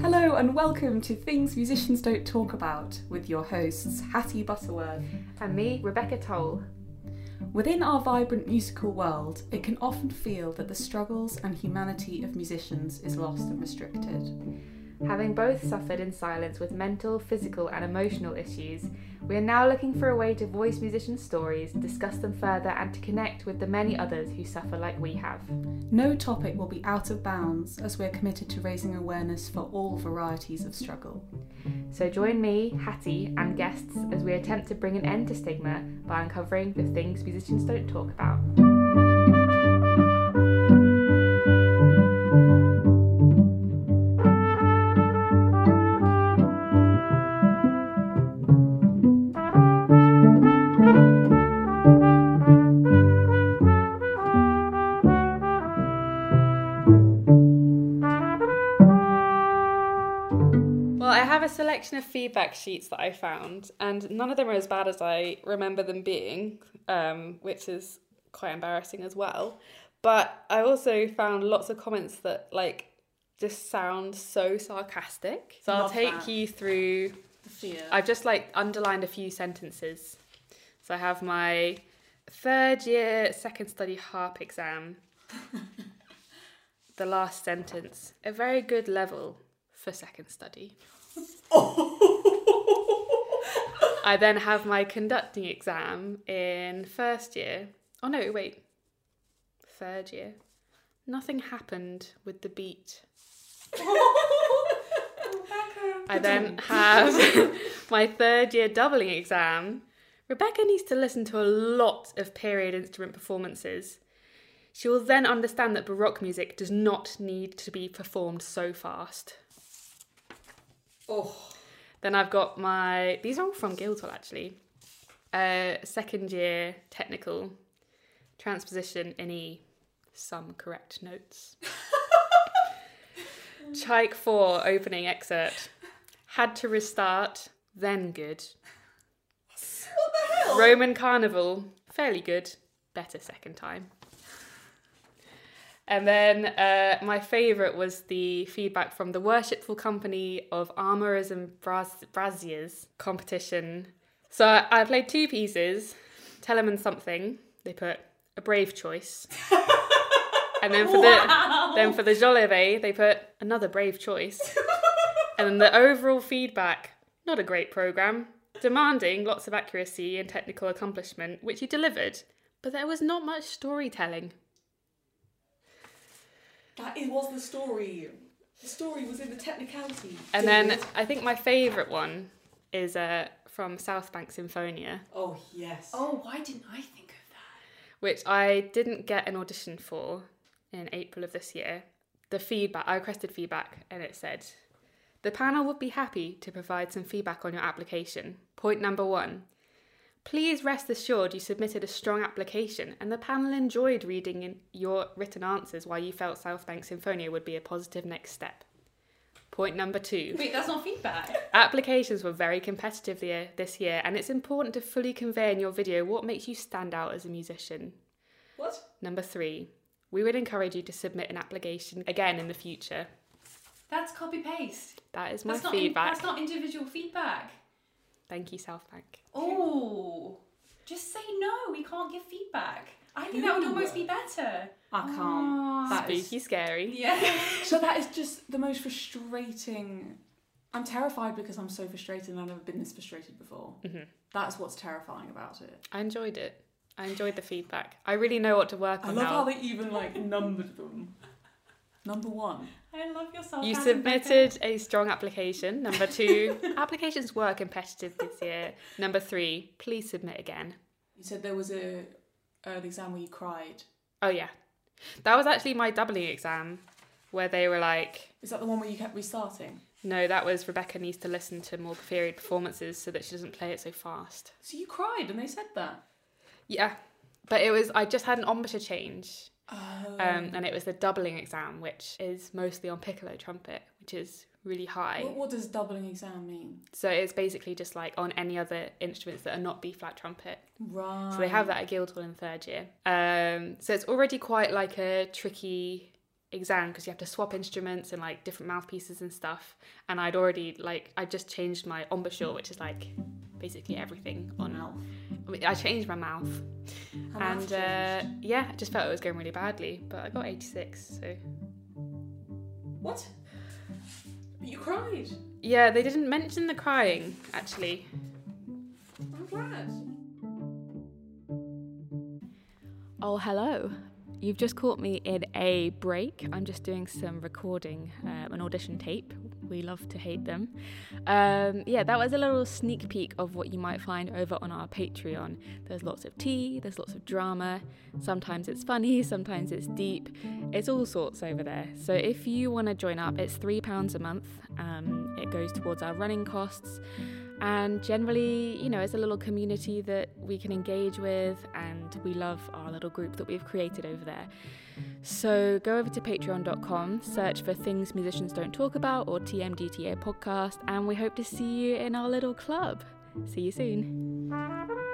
Hello and welcome to Things Musicians Don't Talk About with your hosts Hattie Butterworth. And me, Rebecca Toal. Within our vibrant musical world, it can often feel that the struggles and humanity of musicians is lost and restricted. Having both suffered in silence with mental, physical, and emotional issues, we are now looking for a way to voice musicians' stories, discuss them further, and to connect with the many others who suffer like we have. No topic will be out of bounds as we are committed to raising awareness for all varieties of struggle. So join me, Hattie, and guests as we attempt to bring an end to stigma by uncovering the things musicians don't talk about. A selection of feedback sheets that I found, and none of them are as bad as I remember them being, um, which is quite embarrassing as well. But I also found lots of comments that like just sound so sarcastic. So I'll take that. you through. I've just like underlined a few sentences. So I have my third year second study harp exam. the last sentence, a very good level for second study. I then have my conducting exam in first year. Oh no, wait. Third year. Nothing happened with the beat. I then have my third year doubling exam. Rebecca needs to listen to a lot of period instrument performances. She will then understand that Baroque music does not need to be performed so fast. Oh, Then I've got my. These are all from Guildhall actually. Uh, second year technical transposition in E. Some correct notes. Tchaik 4 opening excerpt. Had to restart, then good. what the hell? Roman Carnival, fairly good. Better second time. And then uh, my favourite was the feedback from the Worshipful Company of Armourers and Braz- Brasiers competition. So I, played two pieces, Telemann something. They put a brave choice. and then for the then for the Jolivet, they put another brave choice. and then the overall feedback, not a great program, demanding lots of accuracy and technical accomplishment, which he delivered, but there was not much storytelling. That it was the story. The story was in the technicality. And then I think my favourite one is uh, from Southbank Sinfonia, Oh yes. Oh, why didn't I think of that? which I didn't get an audition for in April of this year. The feedback, I requested feedback, and it said, The panel would be happy to provide some feedback on your application. Point number one. Please rest assured you submitted a strong application and the panel enjoyed reading in your written answers why you felt Southbank Sinfonia would be a positive next step. Point number two. Wait, that's not feedback. Applications were very competitive this year, and it's important to fully convey in your video what makes you stand out as a musician. What? Number three, we would encourage you to submit an application again in the future. That's copy paste. That is my That's not in- feedback. that's not individual feedback. Thank you, South Bank. Oh, say no. We can't give feedback. I think that would almost be better. I can't. Ah. That is- Spooky, scary. Yeah. So that is just the most frustrating. I'm terrified because I'm so frustrated and I've never been this frustrated before. Mhm. That's what's terrifying about it. I enjoyed it. I enjoyed the feedback. I really know what to work I on I love now. how they even like numbered them. Number one. I love your sarcasm. You submitted a strong application. Number two, applications were competitive this year. Number three, please submit again. You said there was a an exam where you cried. Oh yeah, that was actually my doubling exam, where they were like, Is that the one where you kept restarting? "No, that was Rebecca needs to listen to more period performances so that she doesn't play it so fast." So you cried and they said that. Yeah, but it was I just had an embouchure change, Oh. um, and it was the doubling exam, which is mostly on piccolo trumpet, which is really high. what, what does doubling exam mean? So it's basically just like on any other instruments that are not B flat trumpet. Right. So they have that at Guildhall in third year. Um, so it's already quite like a tricky exam because you have to swap instruments and like different mouthpieces and stuff. And I'd already like I just changed my embouchure, which is like basically everything on. Mouth. I, changed my mouth, and uh, yeah, I just felt it was going really badly. But I got 86, so What? But you cried. yeah, they didn't mention the crying actually. I'm glad. Oh, hello. You've just caught me in a break. I'm just doing some recording, um, an audition tape. We love to hate them. Um, yeah, that was a little sneak peek of what you might find over on our Patreon. There's lots of tea, there's lots of drama. Sometimes it's funny, sometimes it's deep. It's all sorts over there. So if you want to join up, it's £3 a month. Um, it goes towards our running costs. And generally, you know, it's a little community that we can engage with, and we love our little group that we've created over there. So go over to patreon.com, search for Things Musicians Don't Talk About or TMDTA podcast, and we hope to see you in our little club. See you soon.